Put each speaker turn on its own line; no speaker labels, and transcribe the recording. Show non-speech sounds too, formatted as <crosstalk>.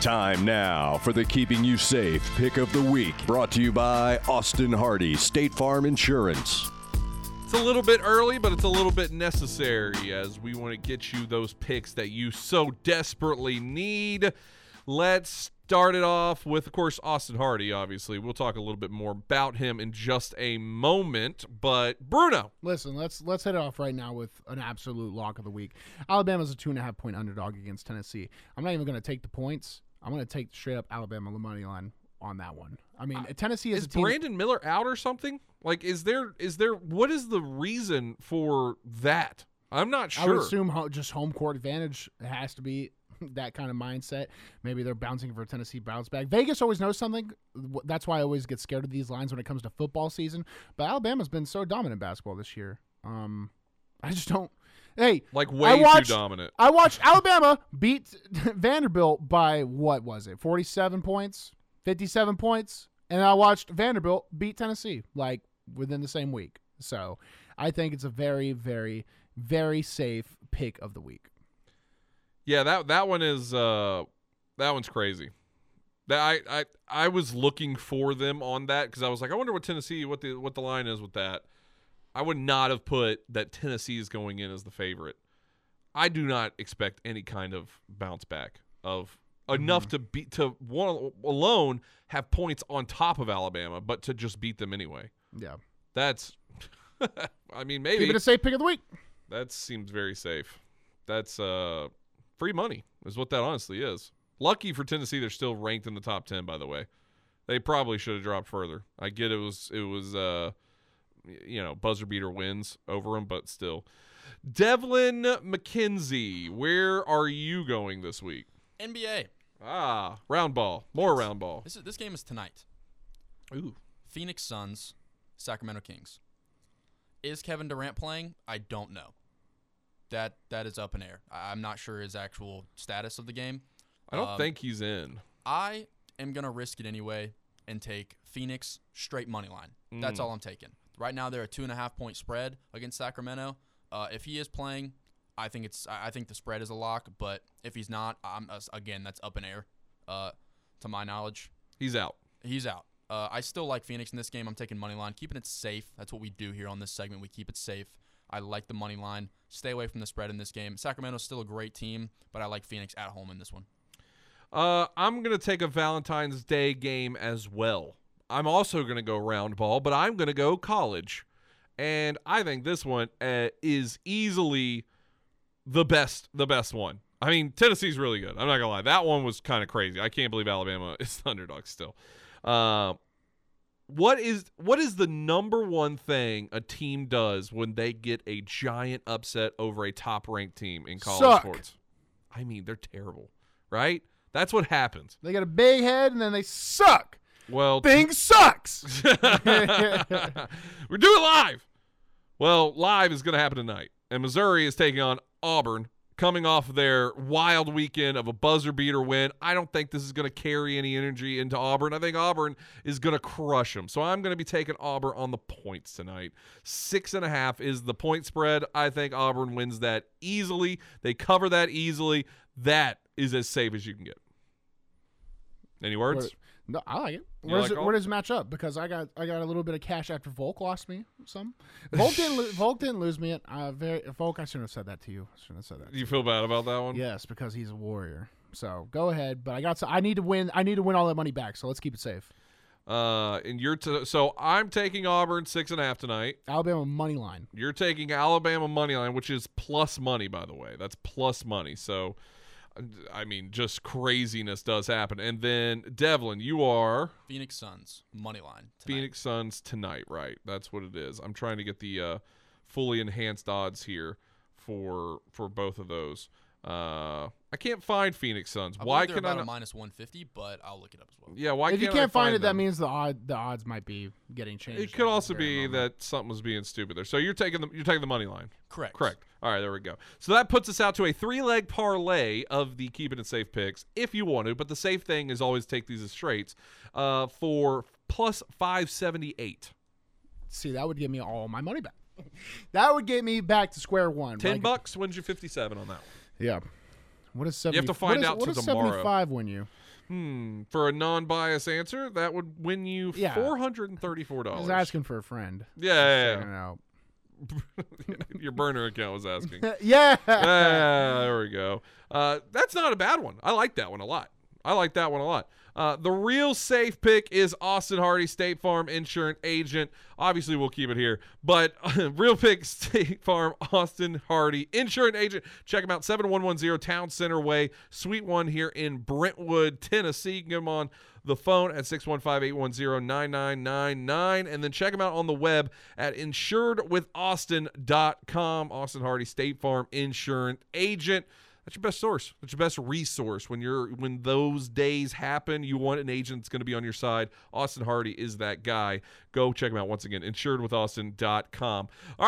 Time now for the Keeping You Safe Pick of the Week, brought to you by Austin Hardy State Farm Insurance.
It's a little bit early, but it's a little bit necessary as we want to get you those picks that you so desperately need. Let's start it off with, of course, Austin Hardy, obviously. We'll talk a little bit more about him in just a moment. But Bruno.
Listen, let's let's head off right now with an absolute lock of the week. Alabama's a two and a half point underdog against Tennessee. I'm not even going to take the points. I'm going to take straight up Alabama money line on that one. I mean, Tennessee is,
Is. Brandon Miller out or something? Like, is there, is there, what is the reason for that? I'm not sure.
I would assume ho- just home court advantage has to be <laughs> that kind of mindset. Maybe they're bouncing for a Tennessee bounce back. Vegas always knows something. That's why I always get scared of these lines when it comes to football season. But Alabama's been so dominant basketball this year. Um, I just don't. Hey,
like,
I
way
watched-
too dominant.
I watched Alabama beat <laughs> Vanderbilt by what was it? 47 points, 57 points, and I watched Vanderbilt beat Tennessee like within the same week. So, I think it's a very very very safe pick of the week.
Yeah, that that one is uh that one's crazy. That I I I was looking for them on that because I was like, I wonder what Tennessee what the what the line is with that. I would not have put that Tennessee is going in as the favorite. I do not expect any kind of bounce back of enough to beat to one alone have points on top of Alabama, but to just beat them anyway.
Yeah.
That's <laughs> I mean maybe
Keep it a safe pick of the week.
that seems very safe. That's uh free money is what that honestly is. Lucky for Tennessee, they're still ranked in the top ten. By the way, they probably should have dropped further. I get it was it was uh you know buzzer beater wins over him, but still. Devlin McKenzie, where are you going this week?
NBA.
Ah, round ball, more round ball.
This is this game is tonight.
Ooh,
Phoenix Suns, Sacramento Kings. Is Kevin Durant playing? I don't know. That that is up in air. I'm not sure his actual status of the game.
I don't
Um,
think he's in.
I am gonna risk it anyway and take Phoenix straight money line. That's
Mm.
all I'm taking. Right now they're a two and a half point spread against Sacramento. Uh, if he is playing, I think it's I think the spread is a lock. But if he's not, I'm uh, again that's up in air. Uh, to my knowledge,
He's out.
He's out. Uh, I still like Phoenix in this game. I'm taking money line, keeping it safe. That's what we do here on this segment. We keep it safe. I like the money line. Stay away from the spread in this game. Sacramento's still a great team, but I like Phoenix at home in this one.
Uh, I'm gonna take a Valentine's Day game as well. I'm also gonna go round ball, but I'm gonna go college, and I think this one uh, is easily the best. The best one. I mean, Tennessee's really good. I'm not gonna lie. That one was kind of crazy. I can't believe Alabama <laughs> is the underdog still. Uh, what is what is the number one thing a team does when they get a giant upset over a top ranked team in college
Suck.
sports? I mean, they're terrible, right? That's what happens.
They got a big head and then they suck.
Well,
Thing sucks. <laughs> <laughs>
We're doing it live. Well, live is going to happen tonight, and Missouri is taking on Auburn, coming off their wild weekend of a buzzer beater win. I don't think this is going to carry any energy into Auburn. I think Auburn is going to crush them. So I'm going to be taking Auburn on the points tonight. Six and a half is the point spread. I think Auburn wins that easily. They cover that easily. That is as safe as you can get. Any words?
Where- no, I like it.
You like
does it, where does it match up? Because I got I got a little bit of cash after Volk lost me some. <laughs> Volk didn't lo- Volk didn't lose me. It. Uh, very Volk. I shouldn't have said that to you. I shouldn't have said that.
Do you feel bad about that one?
Yes, because he's a warrior. So go ahead, but I got. To, I need to win. I need to win all that money back. So let's keep it safe.
Uh, and you're t- so I'm taking Auburn six and a half tonight.
Alabama money line.
You're taking Alabama money line, which is plus money, by the way. That's plus money. So, I mean, just craziness does happen. And then Devlin, you are
Phoenix Suns money line. Tonight.
Phoenix Suns tonight, right? That's what it is. I'm trying to get the uh, fully enhanced odds here for for both of those. Uh, I can't find Phoenix Suns.
I
Why
believe they're
can I? Not,
a minus 150, but I'll look it up as well.
yeah, why
if you
can't I
can't find it, that means the odd the odds might be getting changed.
It could also be
moment.
that something was being stupid there. So you're taking the you're taking the money line.
Correct.
Correct. All right, there we go. So that puts us out to a three leg parlay of the keeping it safe picks if you want to. But the safe thing is always take these as straights uh, for plus 578.
See, that would give me all my money back. <laughs> that would get me back to square one.
10
Like-
bucks wins you 57 on that one.
Yeah. What is seventy?
have to find
is,
out
what does
tomorrow.
Seventy-five win you?
Hmm. For a non-biased answer, that would win you
Yeah.
four hundred and thirty-four
I
dollars.
was asking for a friend. <laughs>
Yeah, yeah, yeah. <laughs> Your burner account was asking. <laughs>
yeah.
Ah, there we go. Uh, that's not a bad one. I like that one a lot. I like that one a lot. Uh, the real safe pick is Austin Hardy, State Farm insurance agent. Obviously, we'll keep it here, but <laughs> real pick, State Farm, Austin Hardy, insurance agent. Check him out, 7110 Town Center Way, Suite 1 here in Brentwood, Tennessee. Get on the phone at 615-810-9999 and then check them out on the web at insuredwithaustin.com austin hardy state farm insurance agent that's your best source. That's your best resource. When you're when those days happen you want an agent that's going to be on your side. Austin hardy is that guy. Go check him out once again. Insuredwithaustin.com all right